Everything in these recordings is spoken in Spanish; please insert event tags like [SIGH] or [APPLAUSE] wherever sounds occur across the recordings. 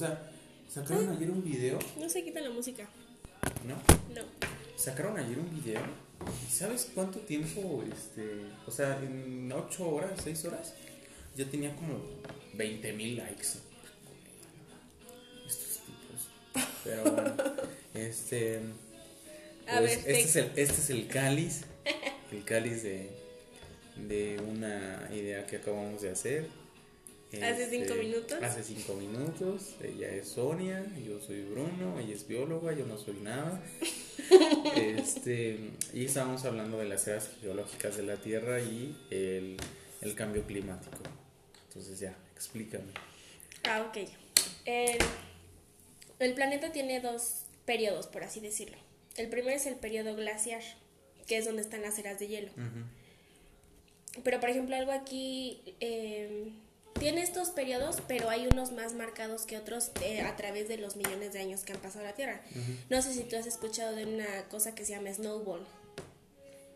sea, sacaron ayer un video, No se quita la música. ¿no? No. Sacaron ayer un video. ¿Y sabes cuánto tiempo, este, o sea, en 8 horas, 6 horas, ya tenía como 20 mil likes. Estos tipos. Pero bueno, [LAUGHS] este. A pues, ver, este, es el, este es el cáliz. [LAUGHS] El cáliz de, de una idea que acabamos de hacer. Hace Este, cinco minutos. Hace cinco minutos. Ella es Sonia, yo soy Bruno, ella es bióloga, yo no soy nada. [LAUGHS] este, y estábamos hablando de las eras geológicas de la Tierra y el, el cambio climático. Entonces ya, explícame. Ah, ok. El, el planeta tiene dos periodos, por así decirlo. El primero es el periodo glaciar, que es donde están las eras de hielo. Pero, por ejemplo, algo aquí eh, tiene estos periodos, pero hay unos más marcados que otros eh, a través de los millones de años que han pasado la Tierra. No sé si tú has escuchado de una cosa que se llama snowball,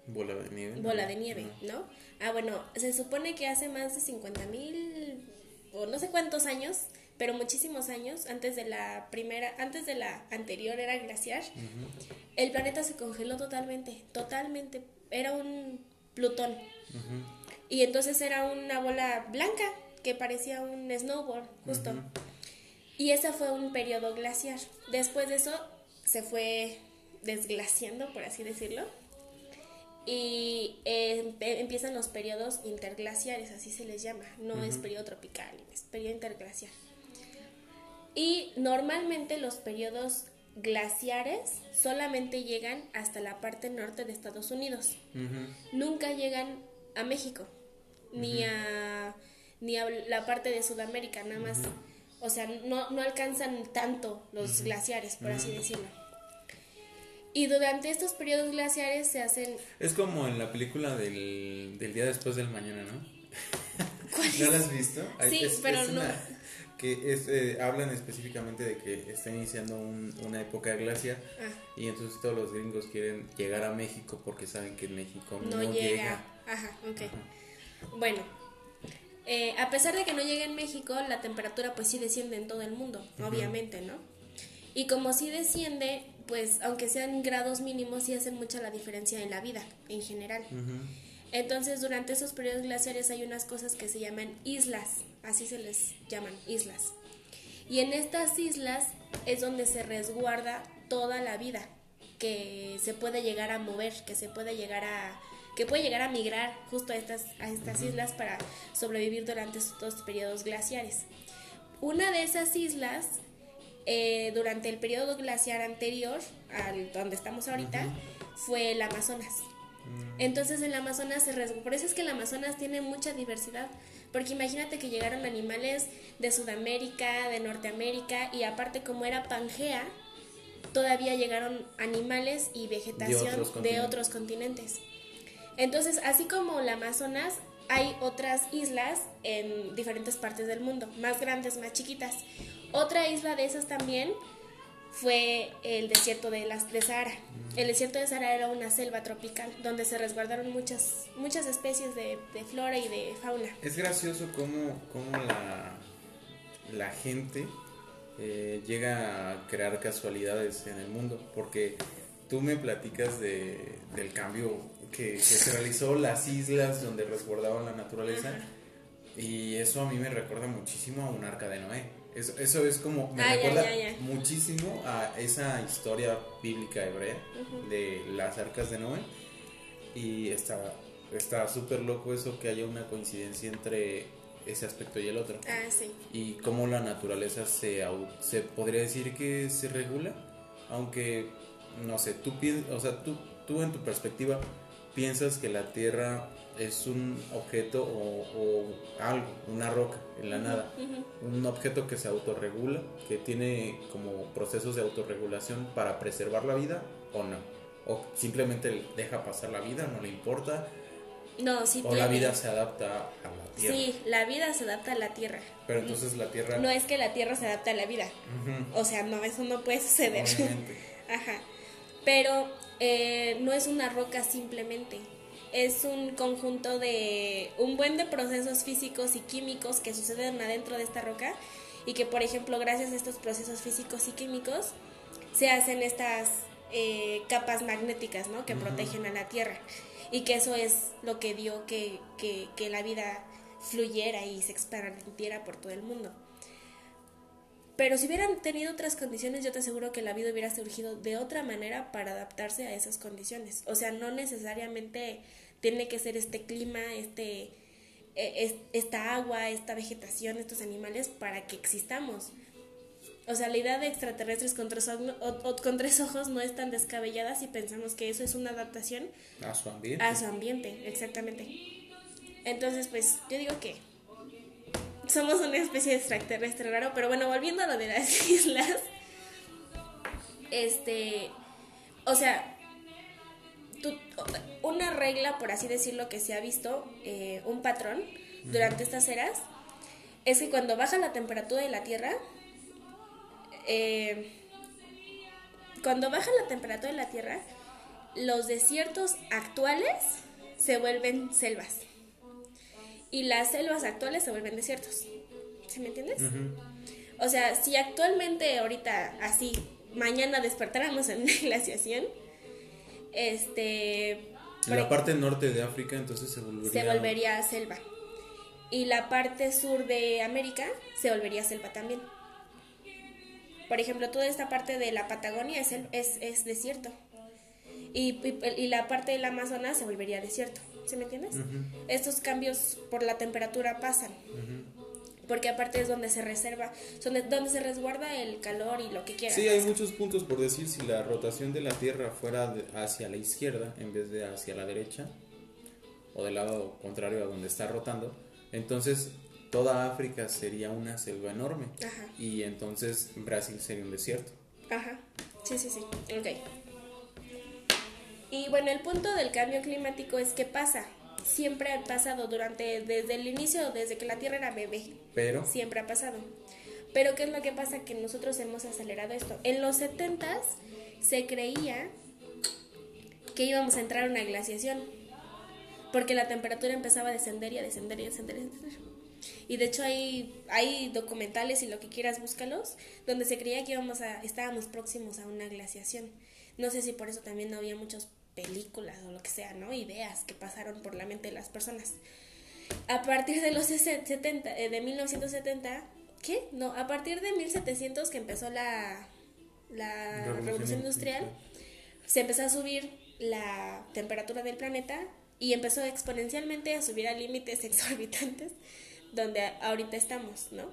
Bola de nieve. bola de nieve, ¿no? Ah, bueno, se supone que hace más de 50 mil o no sé cuántos años, pero muchísimos años antes de la primera, antes de la anterior era glaciar, el planeta se congeló totalmente, totalmente. Era un Plutón. Y entonces era una bola blanca que parecía un snowboard, justo. Y ese fue un periodo glaciar. Después de eso se fue desglaciando, por así decirlo. Y eh, empiezan los periodos interglaciares, así se les llama. No es periodo tropical, es periodo interglaciar. Y normalmente los periodos glaciares solamente llegan hasta la parte norte de Estados Unidos nunca llegan a México ni a ni a la parte de Sudamérica nada más o sea no, no alcanzan tanto los glaciares por así decirlo y durante estos periodos glaciares se hacen Es como en la película del, del día después del mañana, ¿no? [LAUGHS] ¿No la has visto? Sí, Es- pero es no. una- que es, eh, hablan específicamente de que está iniciando un- una época glaciar ah, y entonces todos los gringos quieren llegar a México porque saben que en México no, no, llega. llega. ajá ok bueno eh, a pesar de que no llega en México la temperatura pues sí desciende en todo el mundo obviamente no y como sí desciende pues aunque sean grados mínimos sí hacen mucha la diferencia en la vida en general. Entonces, durante esos periodos glaciares hay unas cosas que se llaman islas, así se les llaman islas. Y en estas islas es donde se resguarda toda la vida que se puede llegar a mover, que se puede llegar a que puede llegar a migrar justo a estas a estas islas para sobrevivir durante estos periodos glaciares. Una de esas islas eh, durante el periodo glaciar anterior al donde estamos ahorita fue el Amazonas. Entonces el Amazonas se resguarda. Por eso es que el Amazonas tiene mucha diversidad. Porque imagínate que llegaron animales de Sudamérica, de Norteamérica, y aparte como era Pangea, todavía llegaron animales y vegetación otros de otros continentes. Entonces, así como el Amazonas, hay otras islas en diferentes partes del mundo, más grandes, más chiquitas. Otra isla de esas también fue el desierto de, las, de Sahara. El desierto de Sahara era una selva tropical donde se resguardaron muchas, muchas especies de, flora y de fauna. Es gracioso cómo, cómo la, la gente eh, llega a crear casualidades en el mundo, porque tú me platicas de, del cambio que, que se realizó, las islas donde resguardaban la naturaleza, y eso a mí me recuerda muchísimo a un arca de Noé. Eso, eso es como, me Ah, ya, recuerda ya, ya. muchísimo a esa historia bíblica hebrea de las arcas de Noé. Y está está súper loco eso que haya una coincidencia entre ese aspecto y el otro. Ah, sí. Y cómo la naturaleza se, se podría decir que se regula, aunque, no sé, tú, o sea, tú, tú en tu perspectiva piensas que la Tierra es un objeto o, o algo, una roca en la nada, un objeto que se autorregula, que tiene como procesos de autorregulación para preservar la vida o no, o simplemente deja pasar la vida, no le importa, No, sí o la vida se adapta a la Tierra. Sí, la vida se adapta a la Tierra. Pero entonces la Tierra... No es que la Tierra se adapte a la vida. O sea, no, eso no puede suceder. [LAUGHS] Ajá. Pero eh, no es una roca simplemente. Es un conjunto de un buen de procesos físicos y químicos que suceden adentro de esta roca y que por ejemplo gracias a estos procesos físicos y químicos se hacen estas eh, capas magnéticas ¿no? que protegen a la Tierra y que eso es lo que dio que, que, que la vida fluyera y se expandiera por todo el mundo. Pero si hubieran tenido otras condiciones, yo te aseguro que la vida hubiera surgido de otra manera para adaptarse a esas condiciones. O sea, no necesariamente tiene que ser este clima, este, e, esta agua, esta vegetación, estos animales para que existamos. O sea, la idea de extraterrestres con tres, con tres ojos no es tan descabellada si pensamos que eso es una adaptación a su ambiente. A su ambiente, exactamente. Entonces, pues yo digo que somos una especie de extraterrestre raro, pero bueno, volviendo a lo de las [LAUGHS] islas, este, o sea, una regla, por así decirlo, que se ha visto, eh, un patrón durante estas eras, es que cuando baja la temperatura de la Tierra, eh, cuando baja la temperatura de la Tierra, los desiertos actuales se vuelven selvas y las selvas actuales se vuelven desiertos. ¿Sí me entiendes? O sea, si actualmente ahorita así mañana despertáramos en una [LAUGHS] glaciación, este la parte norte de África entonces se volvería se volvería selva. Y la parte sur de América se volvería selva también. Por ejemplo, toda esta parte de la Patagonia es, es, es desierto. Y, y, la parte del Amazonas se volvería desierto. ¿Sí me entiendes? Estos cambios por la temperatura pasan. Porque aparte es donde se reserva, donde, donde se resguarda el calor y lo que quieras. Sí, hay muchos puntos por decir si la rotación de la Tierra fuera hacia la izquierda en vez de hacia la derecha, o del lado contrario a donde está rotando, entonces toda África sería una selva enorme. Ajá. Y entonces Brasil sería un desierto. Ajá. Sí, sí, sí. Ok. Y bueno, el punto del cambio climático es que pasa. Siempre ha pasado durante, desde el inicio, desde que la Tierra era bebé. Pero. Siempre ha pasado. Pero ¿qué es lo que pasa? Que nosotros hemos acelerado esto. En los 70 se creía que íbamos a entrar a una glaciación. Porque la temperatura empezaba a descender y a descender y a descender y a descender. Y de hecho hay, hay documentales y lo que quieras búscalos, donde se creía que íbamos a, estábamos próximos a una glaciación. No sé si por eso también no había muchos películas o lo que sea, ¿no? Ideas que pasaron por la mente de las personas. A partir de los 70, eh, de 1970, ¿qué? No, a partir de 1700 que empezó la, la revolución, industrial, se empezó a subir la temperatura del planeta y empezó exponencialmente a subir a límites [LAUGHS] exorbitantes donde ahorita estamos, ¿no?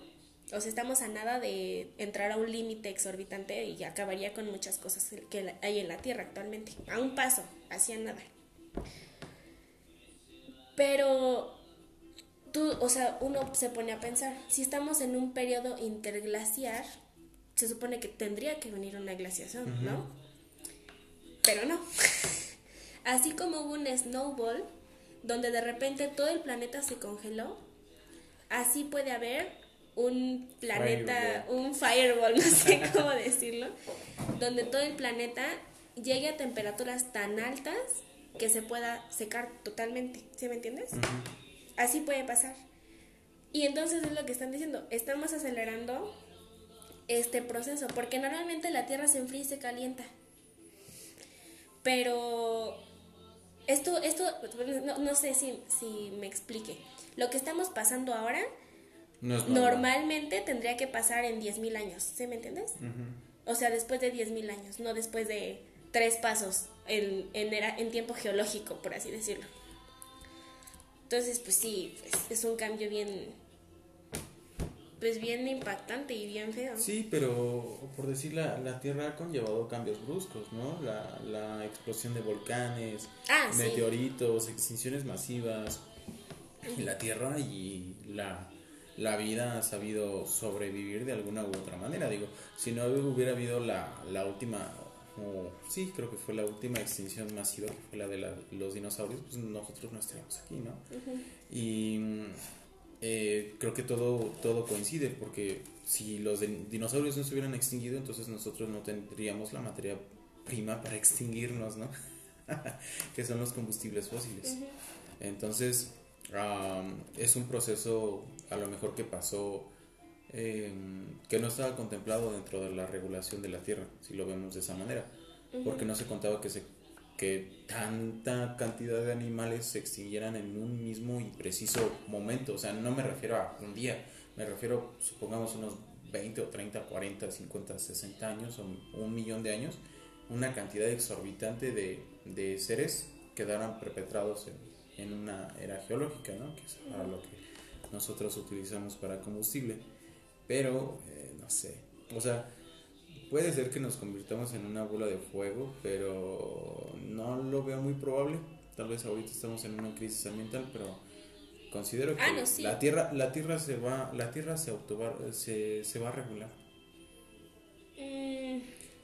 O sea, estamos a nada de entrar a un límite exorbitante y acabaría con muchas cosas que hay en la Tierra actualmente. A un paso, hacia nada. Pero tú, o sea, uno se pone a pensar, si estamos en un periodo interglaciar, se supone que tendría que venir una glaciación, ¿no? Pero no. [LAUGHS] Así como hubo un snowball, donde de repente todo el planeta se congeló, así puede haber un planeta, un fireball, [LAUGHS] no sé cómo decirlo, donde todo el planeta llegue a temperaturas tan altas que se pueda secar totalmente, ¿sí me entiendes? Así puede pasar. Y entonces es lo que están diciendo, estamos acelerando este proceso, porque normalmente la Tierra se enfría y se calienta. Pero esto, esto no, no sé si, si me explique. Lo que estamos pasando ahora Normalmente tendría que pasar en 10.000 años, ¿sí me entiendes? O sea, después de 10.000 años, no después de tres pasos en, en, en tiempo geológico, por así decirlo. Entonces, pues sí, pues, es un cambio bien, pues bien impactante y bien feo. Sí, pero por decir, la, la Tierra ha conllevado cambios bruscos, ¿no? La, la explosión de volcanes, ah, meteoritos, extinciones masivas, la Tierra y la la vida ha sabido sobrevivir de alguna u otra manera. Digo, si no hubiera habido la, la última, o sí, creo que fue la última extinción masiva, que fue la de los dinosaurios, pues nosotros no estaríamos aquí, ¿no? Y eh, creo que todo, todo coincide, porque si los dinosaurios no se hubieran extinguido, entonces nosotros no tendríamos la materia prima para extinguirnos, ¿no? [LAUGHS] que son los combustibles fósiles. Entonces, es un proceso a lo mejor que pasó eh, que no estaba contemplado dentro de la regulación de la Tierra, si lo vemos de esa manera, porque no se contaba que se que tanta cantidad de animales se extinguieran en un mismo y preciso momento, o sea, no me refiero a un día, me refiero, supongamos, unos 20 o 30, 40, 50, 60 años o un millón de años, una cantidad exorbitante de, de seres quedaran perpetrados en, en, una era geológica, ¿no? que es para lo que nosotros utilizamos para combustible. Pero, eh, no sé, o sea, puede ser que nos convirtamos en una bola de fuego, pero no lo veo muy probable. Tal vez ahorita estamos en una crisis ambiental, pero considero que Ah, no, sí. la tierra la tierra se va la tierra se autova- se, se va a regular Mm,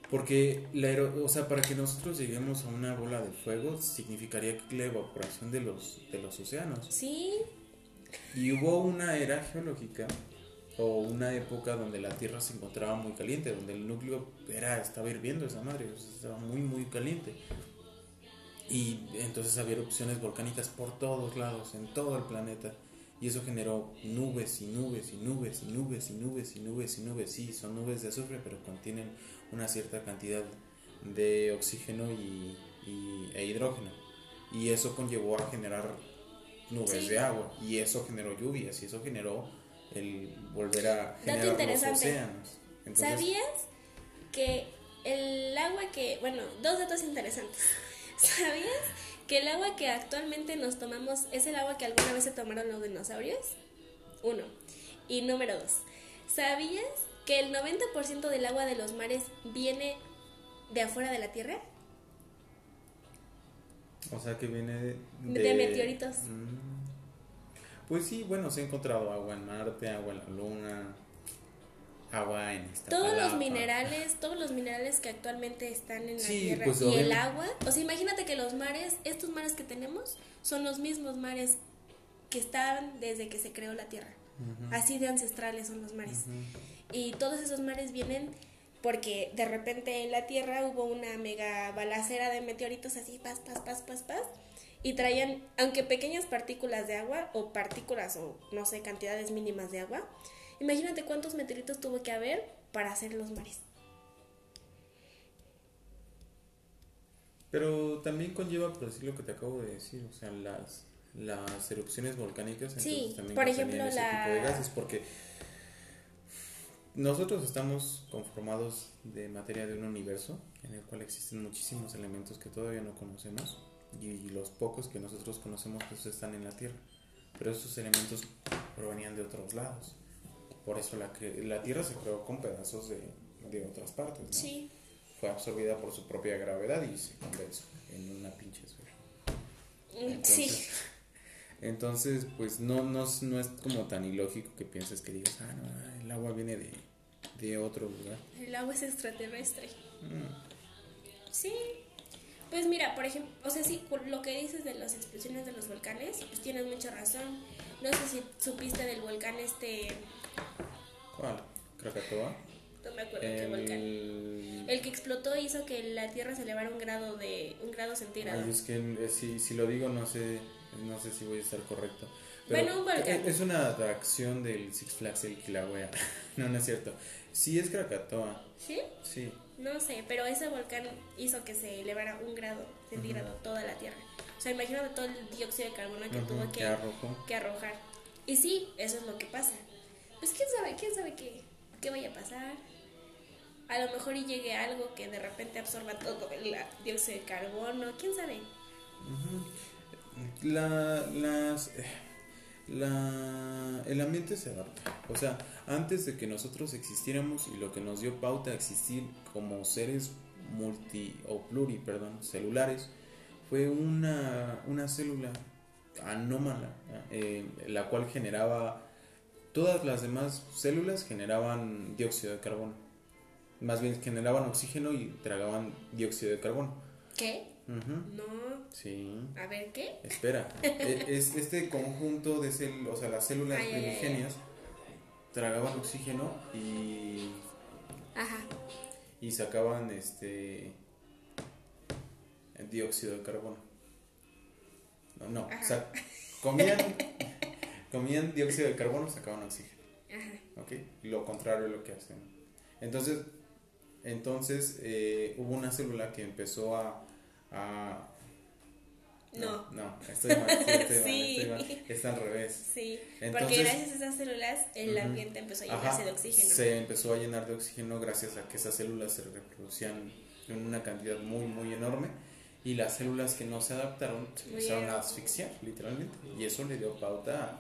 porque la o sea para que nosotros lleguemos a una bola de fuego significaría que la evaporación de los de los océanos sí, y hubo una era geológica o una época donde la tierra se encontraba muy caliente donde el núcleo era estaba hirviendo esa madre estaba muy muy caliente y entonces había erupciones volcánicas por todos lados, en todo el planeta. Y eso generó nubes y nubes y nubes y nubes y nubes y nubes y nubes. Sí, son nubes de azufre, pero contienen una cierta cantidad de oxígeno y, y- e hidrógeno. Y eso conllevó a generar nubes Sí. de agua. Y eso generó lluvias. Y eso generó el volver a generar los océanos. Entonces, ¿Sabías que el agua que, bueno, dos datos interesantes. [LAUGHS] ¿Sabías que el agua que actualmente nos tomamos es el agua que alguna vez se tomaron los dinosaurios? Uno. Y número dos. ¿Sabías que el 90% del agua de los mares viene de afuera de la Tierra? O sea que viene de, De meteoritos. Mm. Pues sí, bueno, se ha encontrado agua en Marte, agua en la Luna, agua en Todos los minerales, todos los minerales que actualmente están en la Sí, Tierra pues, y el agua, o sea, imagínate que los mares, estos mares que tenemos, son los mismos mares que estaban desde que se creó la Tierra. Así de ancestrales son los mares. Y todos esos mares vienen porque de repente en la Tierra hubo una mega balacera de meteoritos así, pas, pas, pas, pas, pas, y traían, aunque pequeñas partículas de agua o partículas o no sé, cantidades mínimas de agua, imagínate cuántos meteoritos tuvo que haber para hacer los mares. Pero también conlleva, por decir lo que te acabo de decir, o sea, las, las erupciones volcánicas, Sí, por ejemplo, ese la- tipo de gases, porque nosotros estamos conformados de materia de un universo en el cual existen muchísimos elementos que todavía no conocemos y los pocos que nosotros conocemos pues están en la Tierra, pero esos elementos provenían de otros lados. Por eso la, la Tierra se creó con pedazos de, de otras partes, ¿no? Sí. fue absorbida por su propia gravedad y se condensó en una pinche esfera. Mm, Sí. Entonces, [LAUGHS] entonces, pues no, no, no es como tan ilógico que pienses que digas, ah, no, el agua viene de, de otro lugar. El agua es extraterrestre. Mm, Sí. Pues mira, por ejemplo, o sea, sí, lo que dices de las explosiones de los volcanes, pues tienes mucha razón. No sé si supiste del volcán este, ¿Cuál? ¿Krakatoa? no me acuerdo qué volcán. El... El que explotó hizo que la Tierra se elevara un grado de un grado centígrado. Ay, es que eh, si, si lo digo no sé, no sé si voy a estar correcto. Bueno, un volcán. Es es una atracción del Six Flags el Kilauea. [LAUGHS] no, no es cierto. Sí es Krakatoa, ¿Sí? sí. No sé, pero ese volcán hizo que se elevara un grado centígrado toda la Tierra. O sea, imagínate todo el dióxido de carbono que tuvo que que arrojar. Y sí, eso es lo que pasa. Pues quién sabe, quién sabe qué, qué vaya a pasar. A lo mejor y llegue algo que de repente absorba todo el dióxido de carbono, quién sabe. La, las, eh, la, el ambiente se adapta. O sea, antes de que nosotros existiéramos y lo que nos dio pauta a existir como seres multi o pluri, perdón, celulares, fue una, una célula anómala, eh, la cual generaba, todas las demás células generaban dióxido de carbono. Más bien generaban oxígeno y tragaban dióxido de carbono. ¿Qué? No. Sí. A ver, ¿qué? Espera, [LAUGHS] e- es este conjunto de células, o sea, las células Ay, ay, ay, ay. primigenias tragaban oxígeno y, Ajá. y sacaban este dióxido de carbono. No, no, o sea, comían, [LAUGHS] comían dióxido de carbono, sacaban oxígeno. Ajá. ¿ok? Lo contrario es lo que hacen. Entonces, entonces eh, hubo una célula que empezó a... a no. No, estoy mal, sí, estoy [LAUGHS] Sí. mal, estoy mal. Está al revés. Sí, porque gracias a esas células el Ujú. ambiente empezó a llenarse Ajá, de oxígeno. Se empezó a llenar de oxígeno gracias a que esas células se reproducían en una cantidad muy, muy enorme. Y las células que no se adaptaron se empezaron a asfixiar, literalmente. Y eso le dio pauta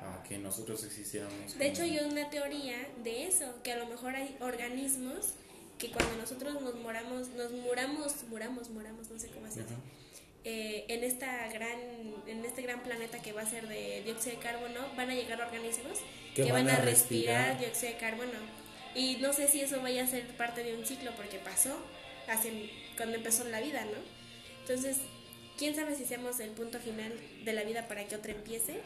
a, a que nosotros existiéramos. De hecho, hay una teoría de eso, que a lo mejor hay organismos que cuando nosotros nos moramos, nos muramos, muramos, moramos, no sé cómo se dice, eh, en esta gran, en este gran planeta que va a ser de dióxido de carbono, van a llegar organismos Que van, van a respirar, respirar. dióxido de carbono. Y no sé si eso vaya a ser parte de un ciclo, porque pasó hace, cuando empezó la vida, ¿no? Entonces, quién sabe si seamos el punto final de la vida para que otra empiece.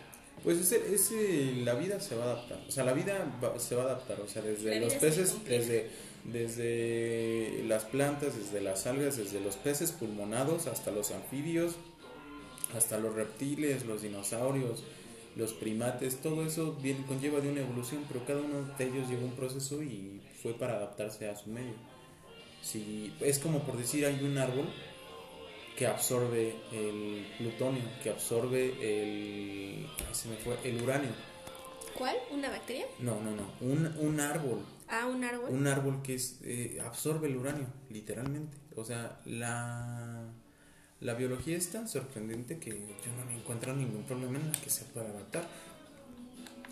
Pues ese, ese, la vida se va a adaptar. O sea, la vida va- se va a adaptar. O sea, desde La los peces, desde, desde las plantas, desde las algas, desde los peces pulmonados hasta los anfibios, hasta los reptiles, los dinosaurios, los primates, todo eso bien, conlleva de una evolución, pero cada uno de ellos llevó un proceso y fue para adaptarse a su medio. Si, es como por decir, hay un árbol que absorbe el plutonio, que absorbe el, se me fue, el uranio. ¿Cuál? ¿Una bacteria? No, no, no, un, un árbol, Ah, un árbol. un árbol que es, eh, absorbe el uranio, literalmente. O sea, la, la biología es tan sorprendente que yo no me encuentro ningún problema en la que se pueda adaptar.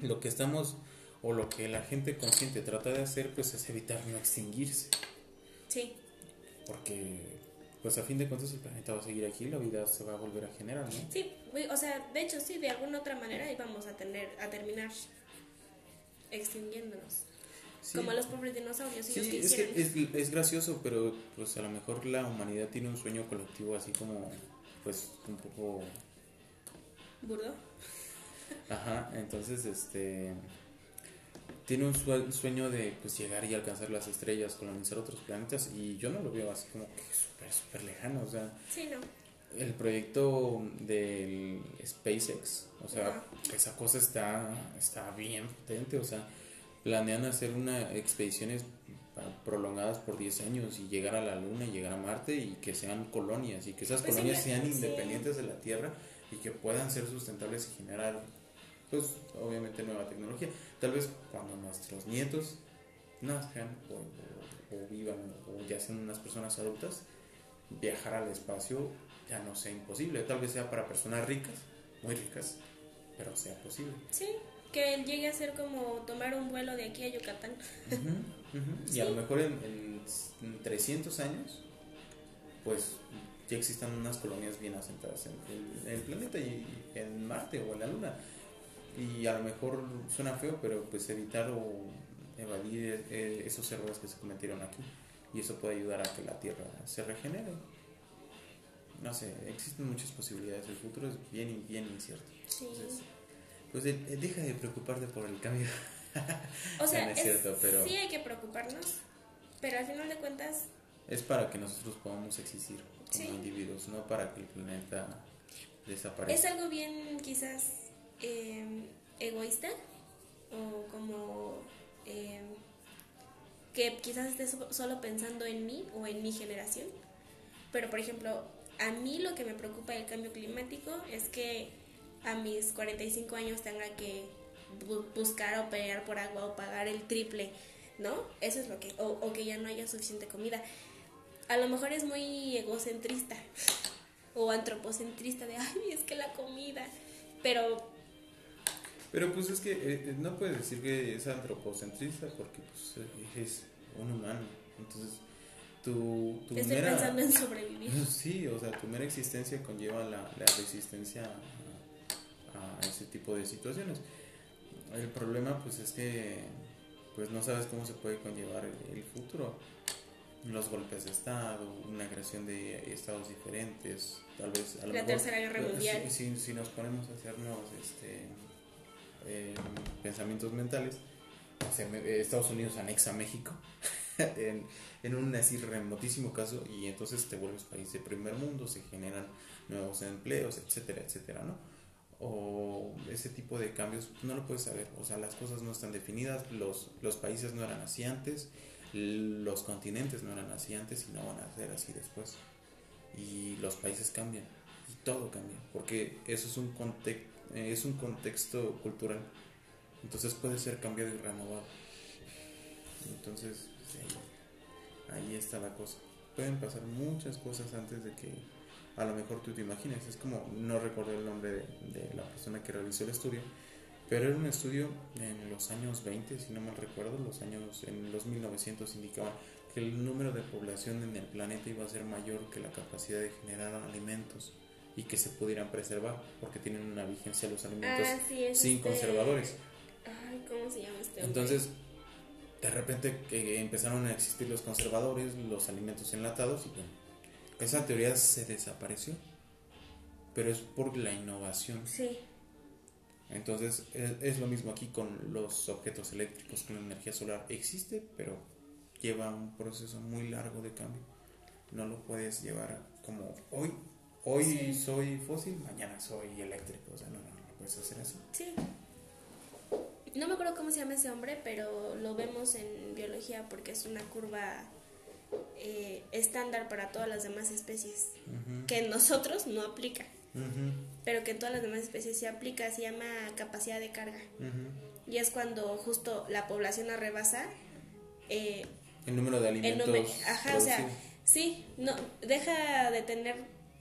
Lo que estamos, o lo que la gente consciente trata de hacer, pues es evitar no extinguirse. Sí. Porque, pues a fin de cuentas el planeta va a seguir aquí, la vida se va a volver a generar, ¿no? Sí, o sea, de hecho sí, de alguna otra manera íbamos a tener a terminar extinguiéndonos. Sí. Como los pobres dinosaurios, ellos Sí, que es que es, es gracioso, pero pues a lo mejor la humanidad tiene un sueño colectivo así como, pues un poco... burdo. Ajá, entonces este... Tiene un sue- sueño de pues llegar y alcanzar las estrellas, colonizar otros planetas y yo no lo veo así como que súper, súper lejano, o sea, Sí, no. el proyecto del SpaceX, o sea, esa cosa está, está bien potente, o sea, planean hacer una expediciones prolongadas por 10 años y llegar a la Luna y llegar a Marte y que sean colonias y que esas Pues colonias sean sí. independientes de la Tierra y que puedan ser sustentables y generar, pues, obviamente nueva tecnología. Tal vez cuando nuestros nietos nazcan o, o- o vivan o ya sean unas personas adultas, viajar al espacio ya no sea imposible. Tal vez sea para personas ricas, muy ricas, pero sea posible. Sí, que llegue a ser como tomar un vuelo de aquí a Yucatán. Ujú, ujú. Y a Sí. lo mejor en, en- en 300 años, pues ya existan unas colonias bien asentadas en el, en el planeta y en Marte o en la Luna. Y a lo mejor suena feo, pero pues evitar o evadir eh, esos errores que se cometieron aquí. Y eso puede ayudar a que la Tierra se regenere. No sé, existen muchas posibilidades. El futuro es bien, bien incierto. Sí. Entonces, pues eh, deja de preocuparte por el cambio. [LAUGHS] O sea, no es es- cierto, pero- sí hay que preocuparnos, pero al final de cuentas, Es para que nosotros podamos existir como Sí. individuos, no para que el planeta es desaparezca. algo bien quizás eh, egoísta o como eh, que quizás esté so- solo pensando en mí o en mi generación. Pero por ejemplo, a mí lo que me preocupa del cambio climático es que a mis 45 años tenga que bu- buscar o pelear por agua o pagar el triple, ¿no? Eso es lo que, o, o que ya no haya suficiente comida. A lo mejor es muy egocentrista o antropocentrista de, ay, es que la comida, pero Pero pues es que eh, eh, no puedes decir que es antropocentrista porque pues eh, es un humano. Entonces, tu, tu estoy mera... pensando en sobrevivir. [LAUGHS] Sí, o sea, tu mera existencia conlleva la, la resistencia a, ese tipo de situaciones. El problema pues es que pues no sabes cómo se puede conllevar el, el futuro. Los golpes de Estado, una creación de estados diferentes, tal vez a lo La mejor, Tercera Guerra eh, Mundial. Si, si, si nos ponemos a hacernos este, eh, pensamientos mentales, eh, Estados Unidos anexa a México [LAUGHS] en, en un así remotísimo caso y entonces te vuelves país de primer mundo, se generan nuevos empleos, etcétera, etcétera, ¿no? O ese tipo de cambios, no lo puedes saber. O sea, las cosas no están definidas, los, los países no eran así antes, los continentes no eran así antes y no van a ser así después. Y los países cambian y todo cambia, porque eso es un, conte es un contexto cultural. Entonces puede ser cambiado y renovado. Entonces, ahí está la cosa. Pueden pasar muchas cosas antes de que a lo mejor tú te imagines. Es como, no recuerdo el nombre de, la persona que realizó el estudio, pero era un estudio en los años 20, si no mal recuerdo, los años, en los 1900 indicaba que el número de población en el planeta iba a ser mayor que la capacidad de generar alimentos y que se pudieran preservar, porque tienen una vigencia los alimentos ah, sin este conservadores. Ay, ¿cómo se llama este Entonces, de repente que empezaron a existir los conservadores, los alimentos enlatados y esa teoría se desapareció, pero es por la innovación. Sí. Entonces es, lo mismo aquí con los objetos eléctricos, con la energía solar. Existe, pero lleva un proceso muy largo de cambio. No lo puedes llevar como hoy. Hoy soy fósil, mañana soy eléctrico. O sea, no, no, no puedes hacer eso. Sí. No me acuerdo cómo se llama ese hombre, pero lo vemos en biología porque es una curva eh, estándar para todas las demás especies, que en nosotros no aplica, pero que en todas las demás especies se aplica, se llama capacidad de carga. Y es cuando justo la población arrebasa eh, el número de alimentos. ajá, o sea, sí, no, deja de tener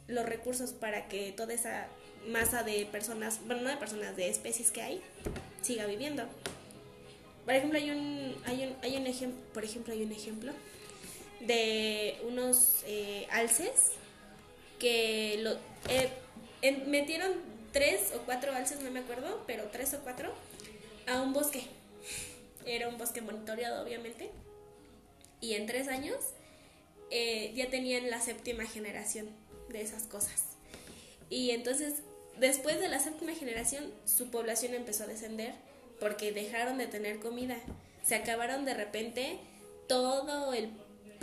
los recursos para que toda esa masa de personas, bueno, no de personas, de especies que hay, siga viviendo. Por ejemplo, hay un, hay un, hay un ejemplo, por ejemplo, hay un ejemplo de unos eh, alces que lo, eh, metieron tres o cuatro alces, no me acuerdo, pero tres o cuatro, a un bosque. Era un bosque monitoreado, obviamente. Y en tres años eh, ya tenían la séptima generación de esas cosas. Y entonces, después de la séptima generación, su población empezó a descender porque dejaron de tener comida. Se acabaron de repente todo el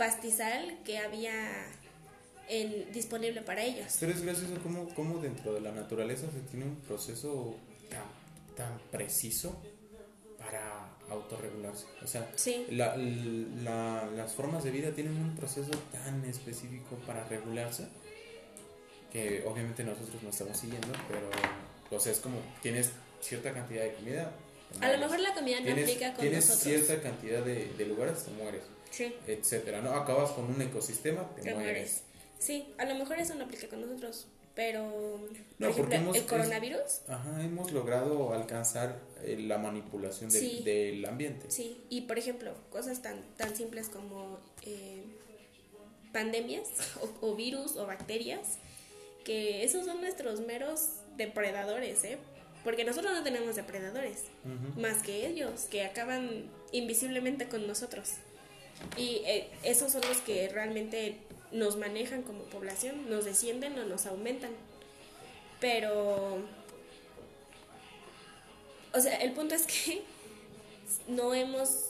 pastizal que había disponible para ellos. Pero es gracioso cómo, cómo dentro de la naturaleza se tiene un proceso tan, tan preciso para autorregularse. O sea, la, la, las formas de vida tienen un proceso tan específico para regularse que obviamente nosotros no estamos siguiendo, pero o sea, es como tienes cierta cantidad de comida. A lo mejor la comida no aplica con tienes cierta cantidad de, de lugares, te mueres sí. etcétera, ¿no? Acabas con un ecosistema, te, mueres. Sí, a lo mejor eso no aplica con nosotros, pero por ejemplo, el coronavirus. ajá, hemos logrado alcanzar eh, la manipulación del ambiente. Sí, y por ejemplo, cosas tan, tan simples como eh, pandemias [LAUGHS] o, virus o bacterias, que esos son nuestros meros depredadores, ¿eh? Porque nosotros no tenemos depredadores, más que ellos, que acaban invisiblemente con nosotros. Y eh, esos son los que realmente nos manejan como población, nos descienden o nos aumentan. Pero, o sea, el punto es que [LAUGHS] no hemos,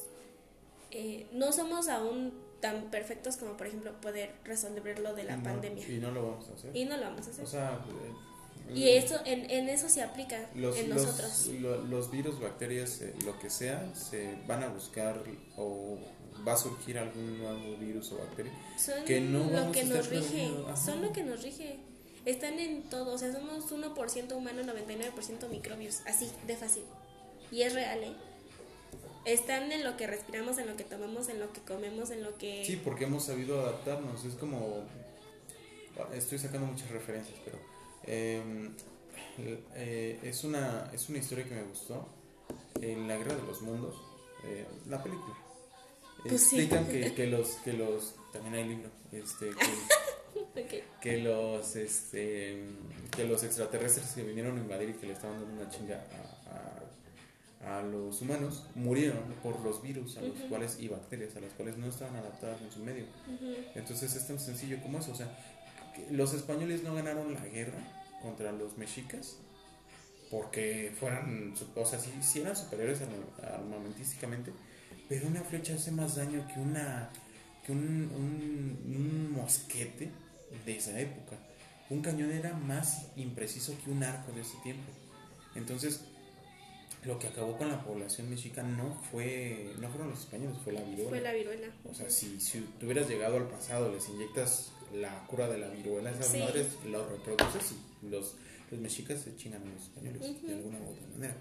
eh, no somos aún tan perfectos como por ejemplo poder resolver lo de la pandemia. Y no lo vamos a hacer. Y no lo vamos a hacer. O sea, eh, y eso, en, en, eso se aplica en nosotros. Los, los virus, bacterias, lo que sea, se van a buscar o va a surgir algún nuevo virus o bacteria son que no lo que nos rige son lo que nos rige. Están en todo o sea somos 1% humano 99% microbios así de fácil. Y es real ¿eh? están en lo que respiramos en lo que tomamos en lo que comemos en lo que sí porque hemos sabido adaptarnos es como estoy sacando muchas referencias pero em, eh, es una es una historia que me gustó en la guerra de los mundos eh, la película pues explican que, que, los que los también hay libro este que, [LAUGHS] que los este que los extraterrestres que vinieron a invadir y que le estaban dando una chinga a, a, los humanos murieron por los virus a los cuales y bacterias a las cuales no estaban adaptadas en su medio. Entonces es tan sencillo como eso o sea los españoles no ganaron la guerra contra los mexicas porque fueran o sea si, si eran superiores armamentísticamente pero una flecha hace más daño que una que un, un, mosquete de esa época. Un cañón era más impreciso que un arco de ese tiempo. Entonces, lo que acabó con la población mexica no fue no fueron los españoles, fue la viruela. Fue la viruela. O sea, si, si tú hubieras llegado al pasado, les inyectas la cura de la viruela a esas Sí. madres, lo reproduces y los, los mexicas se chingan a los españoles de alguna u otra manera.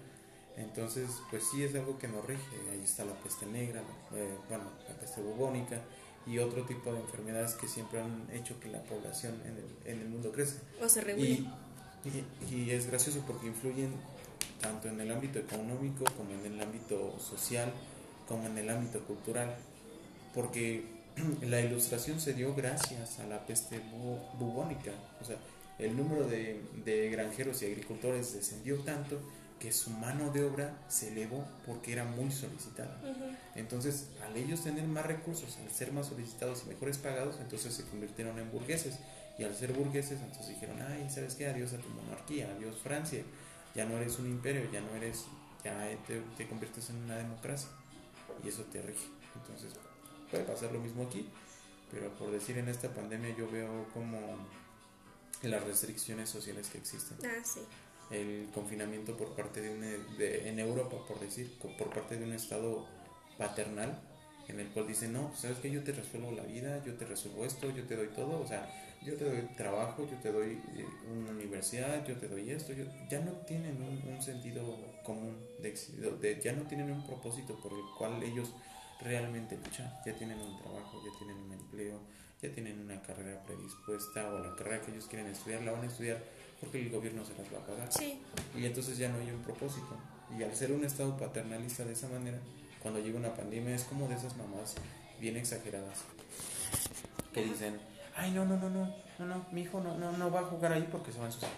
Entonces, pues sí es algo que nos rige. Ahí está la peste negra, eh, bueno, la peste bubónica y otro tipo de enfermedades que siempre han hecho que la población en el, en el mundo crezca. O se y, y es gracioso porque influyen tanto en el ámbito económico como en el ámbito social como en el ámbito cultural. Porque [CLEARS THROAT] la ilustración se dio gracias a la peste bu- bubónica. O sea, el número de, de granjeros y agricultores descendió tanto que su mano de obra se elevó porque era muy solicitada. Entonces, al ellos tener más recursos, al ser más solicitados y mejores pagados, entonces se convirtieron en burgueses. Y al ser burgueses, entonces dijeron, ay, ¿sabes qué? Adiós a tu monarquía, adiós Francia. Ya no eres un imperio, ya no eres, ya te, te conviertes en una democracia. Y eso te rige. Entonces, puede pasar lo mismo aquí. Pero por decir, en esta pandemia yo veo como las restricciones sociales que existen Ah, sí. El confinamiento por parte de, un, de en Europa, por decir, por parte de un estado paternal en el cual dice, no, sabes que yo te resuelvo la vida, yo te resuelvo esto, yo te doy todo, o sea, yo te doy trabajo, yo te doy eh, una universidad, yo te doy esto, yo, ya no tienen un, sentido común, de, de- ya no tienen un propósito por el cual ellos realmente luchan, ya tienen un trabajo, ya tienen un empleo, ya tienen una carrera predispuesta o la carrera que ellos quieren estudiar, la van a estudiar porque el gobierno se las va a pagar. Sí. Y entonces ya no hay un propósito. Y al ser un estado paternalista de esa manera, cuando llega una pandemia es como de esas mamás bien exageradas que dicen, ay no, no, no, no, no, no, mi hijo no, no, no va a jugar ahí porque se va a ensuciar.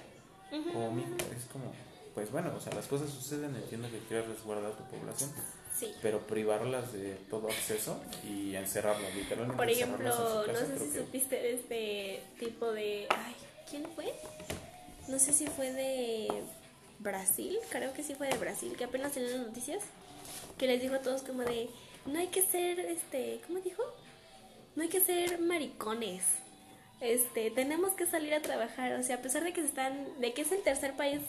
O mi hijo, es como, pues bueno, o sea, las cosas suceden, entiendo que quieres resguardar a tu población, Sí. pero privarlas de todo acceso y encerrarlas, literalmente. Por ejemplo, no sé si supiste de este tipo de... Ay, ¿quién fue? No sé si fue de Brasil, creo que sí fue de Brasil, que apenas en las noticias, que les dijo a todos como de, no hay que ser, este, ¿cómo dijo? No hay que ser maricones. Este, tenemos que salir a trabajar, o sea, a pesar de que están, de que es el tercer país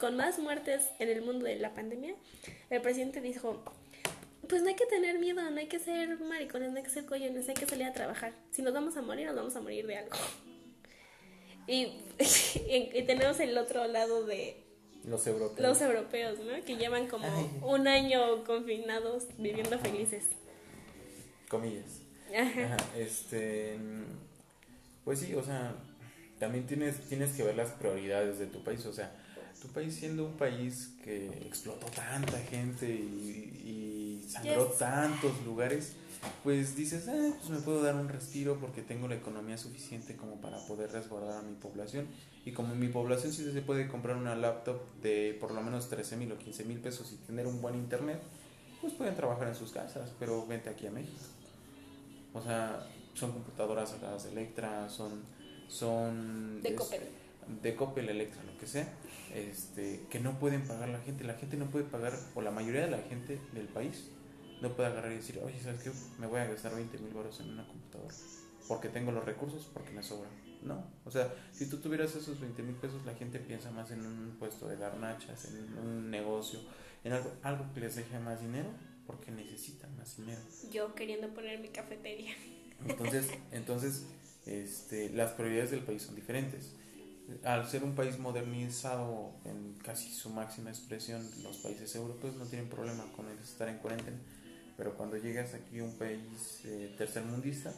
con más muertes en el mundo de la pandemia, el presidente dijo, pues no hay que tener miedo, no hay que ser maricones, no hay que ser coyones, hay que salir a trabajar. Si nos vamos a morir, nos vamos a morir de algo. [LAUGHS] Y, tenemos el otro lado de Los europeos. los europeos, ¿no? Que llevan como Ay. un año confinados, viviendo felices. Comillas. Ajá. Ajá, este, pues sí, o sea, también tienes, tienes que ver las prioridades de tu país, o sea, tu país siendo un país que explotó tanta gente y, y sangró Yes. tantos lugares, pues dices, ah, pues me puedo dar un respiro porque tengo la economía suficiente como para poder resguardar a mi población. Y como en mi población sí se puede comprar una laptop de por lo menos 13 mil o 15 mil pesos y tener un buen internet, pues pueden trabajar en sus casas, pero vente aquí a México. O sea, son computadoras sacadas de Electra, son... son De Coppel. De Coppel, Electra, lo que sea. Este, que no pueden pagar la gente. La gente no puede pagar, o la mayoría de la gente del país no puede agarrar y decir, oye, ¿sabes qué? Me voy a gastar 20 mil baros en una computadora. Porque tengo los recursos, porque me sobran. No. O sea, si tú tuvieras esos 20 mil pesos, la gente piensa más en un puesto de garnachas, en un negocio, en algo, algo que les deje más dinero, porque necesitan más dinero. Yo queriendo poner mi cafetería. Entonces, [LAUGHS] entonces este, las prioridades del país son diferentes. Al ser un país modernizado en casi su máxima expresión, los países europeos no tienen problema con el estar en cuarentena. Pero cuando llegas aquí a un país eh, tercermundista,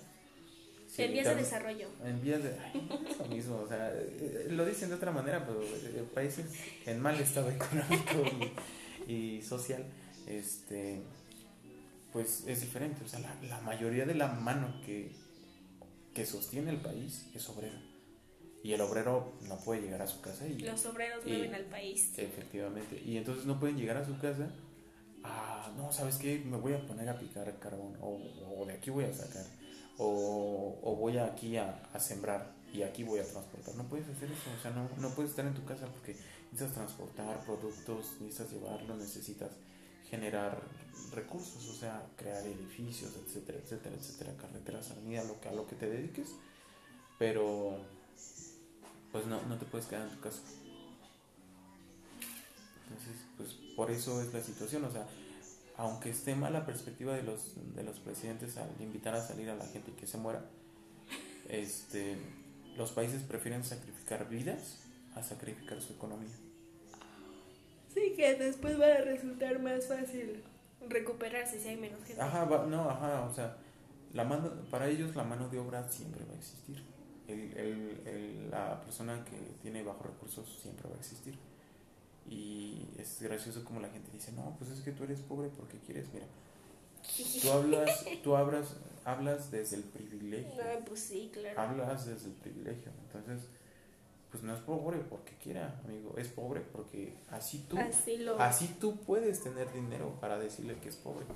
sí, En vías de desarrollo. en vías de. [LAUGHS] es lo mismo, o sea, eh, lo dicen de otra manera, pero eh, países en mal estado [LAUGHS] económico y, y social, este pues es diferente. O sea, la, la mayoría de la mano que, que sostiene el país es obrera. Y el obrero no puede llegar a su casa y. Los obreros mueven al país. Efectivamente. Y entonces no pueden llegar a su casa. No, ¿sabes qué? Me voy a poner a picar carbón. O, o de aquí voy a sacar. O, o voy aquí a, a sembrar. Y aquí voy a transportar. No puedes hacer eso. O sea, no, no puedes estar en tu casa porque necesitas transportar productos, necesitas llevarlos, necesitas generar recursos. O sea, crear edificios, etcétera, etcétera, etcétera. Carreteras, avenidas, lo que, a lo que te dediques. Pero, pues no, no te puedes quedar en tu casa. Entonces, pues por eso es la situación, o sea, aunque esté mala la perspectiva de los, de los presidentes al invitar a salir a la gente y que se muera, este, los países prefieren sacrificar vidas a sacrificar su economía. Sí, que después va a resultar más fácil recuperarse si hay menos gente. Ajá, no, ajá, o sea, la mano, para ellos la mano de obra siempre va a existir. El, el, el, la persona que tiene bajos recursos siempre va a existir. Y es gracioso como la gente dice, no, pues es que tú eres pobre porque quieres, mira. Tú hablas, tú hablas, hablas desde el privilegio. No, pues sí, claro. Hablas desde el privilegio. Entonces, pues no es pobre porque quiera, amigo, es pobre porque así tú, así, tú puedes tener dinero para decirle que es pobre.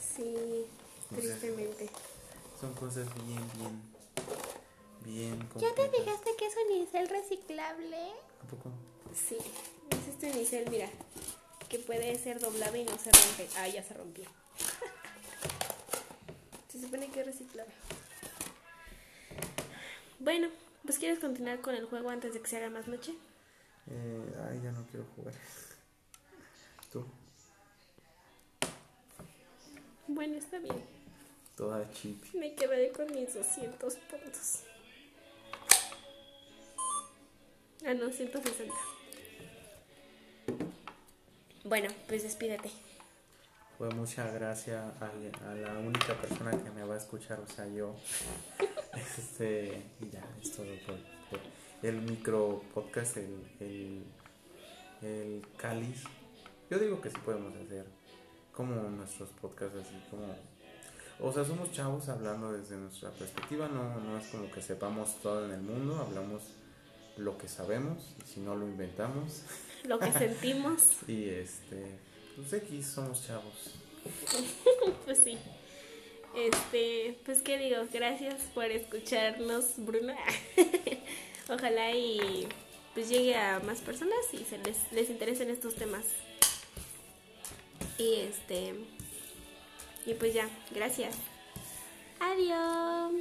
Sí, tristemente. Son cosas bien, bien, bien. ¿Ya te fijaste que es un unicel reciclable? ¿A poco? Sí, es este unicel, mira, que puede ser doblado y no se rompe. Ah, ya se rompió. [LAUGHS] se supone que es reciclable. Bueno. ¿Pues quieres continuar con el juego antes de que se haga más noche? Eh, ay, ya no quiero jugar. [LAUGHS] ¿Tú? Bueno, está bien. Toda chip. Me quedaré con mis 200 puntos. Ah, no, 160. Bueno, pues despídete. Pues muchas gracias a, a la única persona que me va a escuchar, o sea, yo. [LAUGHS] Este, ya, es todo por, el micro podcast, el, el, el cáliz. Yo digo que sí podemos hacer como nuestros podcasts así como... O sea, somos chavos hablando desde nuestra perspectiva, no, no es como que sepamos todo en el mundo, hablamos lo que sabemos si no lo inventamos. [LAUGHS] Lo que sentimos. [LAUGHS] y este, pues aquí somos chavos. [LAUGHS] pues sí. Este, pues qué digo, gracias por escucharnos, Bruna. Ojalá y pues llegue a más personas y se les, les interesen estos temas. Y este, y pues ya, gracias. Adiós.